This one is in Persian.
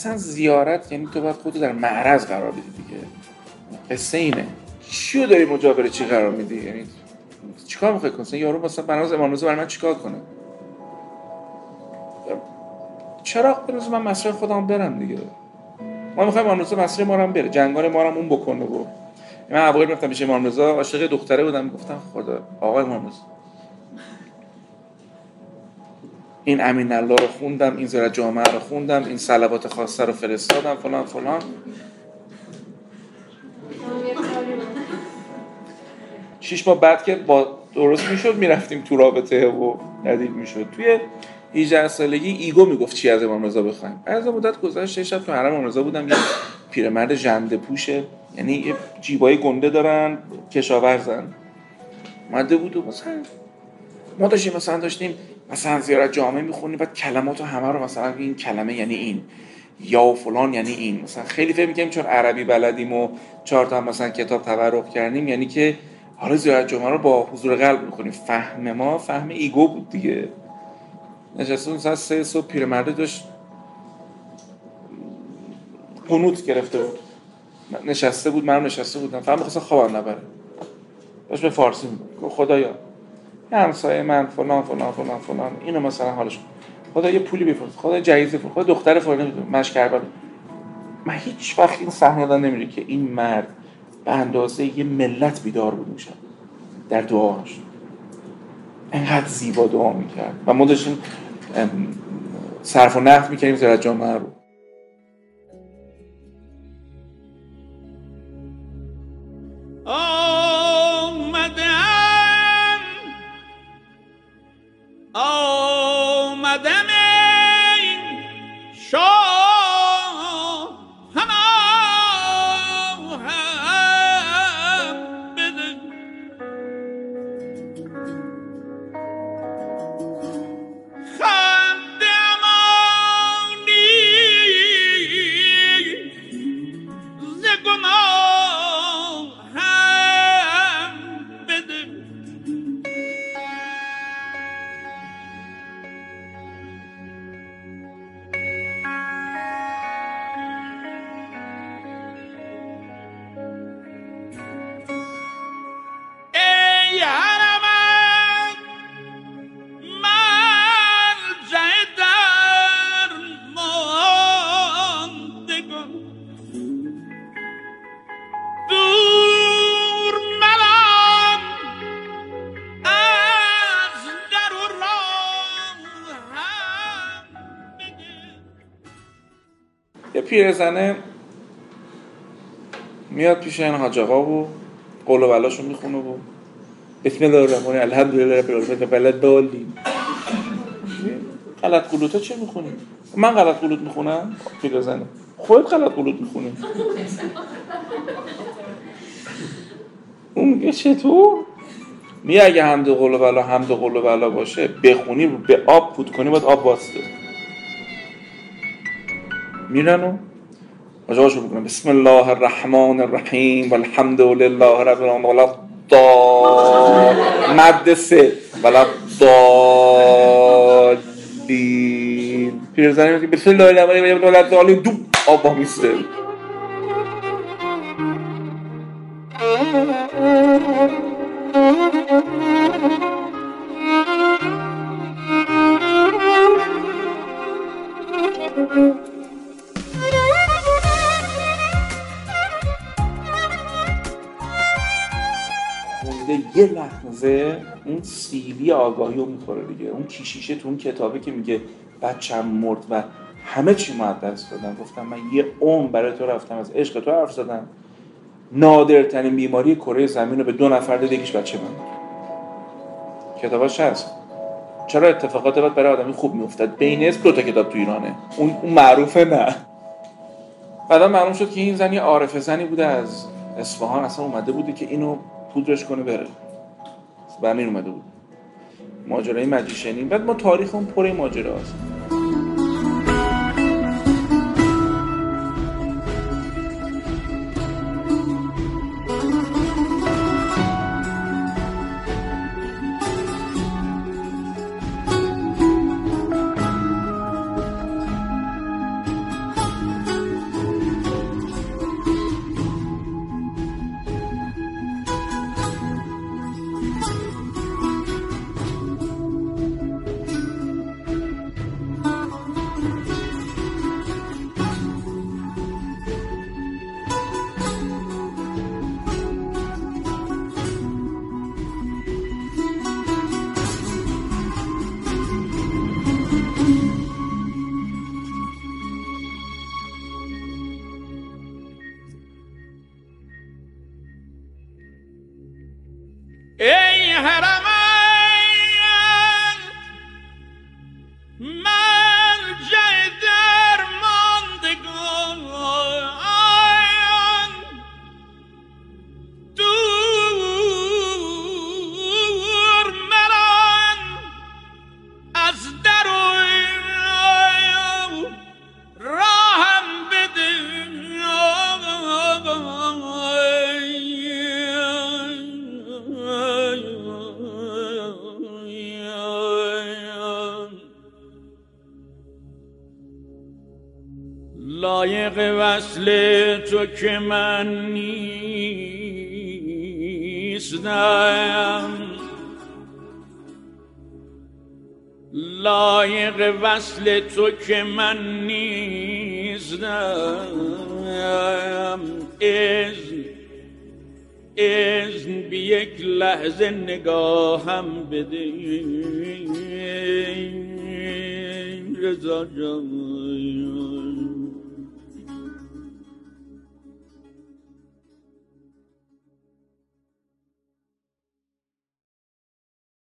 اصلا زیارت یعنی تو باید خودتو در معرض قرار بدی دیگه. قصه اینه. چیو داری مجابر چی قرار میدی؟ یعنی چیکار می‌خوای کنی؟ یارو مثلا بناز امام رضا برای من چیکار کنه؟ چراغ بنوز من مسیر خودم برم دیگه؟ ما می‌خوایم امام رضا مسیر ما هم بره. جنگال ما هم اون بکنه و من اوایل رفتم پیش امام رضا عاشق دختره بودم گفتم خدا آقای امام رضا این امین الله رو خوندم این زرا جامعه رو خوندم این صلوات خاصه رو فرستادم فلان فلان. شیش ماه بعد که با درست می‌شد می‌رفتیم تو رابطه و ندید می‌شد. توی 18 سالگی ایگو می‌گفت چی از امام رضا بخوایم. از مدت گذشت شب تو حرم امام رضا بودم یه پیرمرد ژنده پوشه. یعنی یه جیبای گنده دارن کشاورزن. مده بود و مثلا ما داشتیم مثلا داشتیم مثلا زیارت جامعه می‌خونیم بعد کلمات همه رو مثلا این کلمه یعنی این. یا فلان یعنی این. مثلا خیلی فکر می‌کنیم چون عربی بلدیم و چهار تا مثلا کتاب تبرک کردیم یعنی که حالا زیارت جمعه رو با حضور قلب می‌کنیم فهم ما فهم ایگو بود دیگه. نشسته اون سه صبح پیرمرده داشت قنوت گرفته بود. نشسته بود منم نشسته بودم. فهم می‌خواستم خوابم نبره. داشت به فارسی می‌گفت. خدایا همسایه من فلان فلان فلان فلان. اینو مثلا حالش خدا یه پولی بفرست. خدا جایزه فرست خدا دختر فلان مش کربلا من هیچ وقت این صحنه نمیره که این مرد به اندازه یه ملت بیدار بود میشن در دعاش. انقدر زیبا دعا می‌کرد. و ما داشتیم صرف و نفت می‌کردیم زیارت جامعه رو. Oh! پیرزنه میاد پیش این حاج آقا و قول و بلاشو می‌خونه و بسم الله الرحمن الحمدلله رب العالمین. بلد دالیم غلط قلوتا چه می‌خونی؟ من غلط قلوت می‌خونم؟ پیرزنه خودت غلط قلوت می‌خونی. اون میگه چطور؟ می اگه حمد قول و بلا حمد قول و بلا باشه بخونی به آب پود کنی باید آب واسطه. میرن و مجاشو بکنم بسم الله الرحمن الرحیم والحمد لله رب العالمین. ولا ضال مد سه. ولا ضالین پیرزنی میگه بسم الله الرحمن الرحیم. ولا ضالین دو. آب میسته. یه لحظه اون سیلی آگاهی رو می‌خوره دیگه. اون کیشیشه تو اون کتابه که میگه بچم مرد و همه چی ما دست دادم گفتم من یه عمر برای تو رفتم از عشق تو حرف زدم. نادرترین بیماری کره زمین رو به دو نفر داده یکیش بچه من. کتاباش هست. چرا اتفاقات باید برای آدمی خوب میافتد بین اسم دو تا کتاب تو ایرانه. اون, معروفه نه. بعدا معلوم شد که این زنی عارف زنی بوده از اصفهان. اصلا اومده بوده که اینو پودرش کنه بره. به همین اومده بود. ماجرای مجیشنی بعد ما تاریخ اون پر ماجرا هست had I لایق وصل تو که من نیستم لایق وصل تو که من نیستم اذن اذن بی یک لحظه نگاهم بده رضا جان.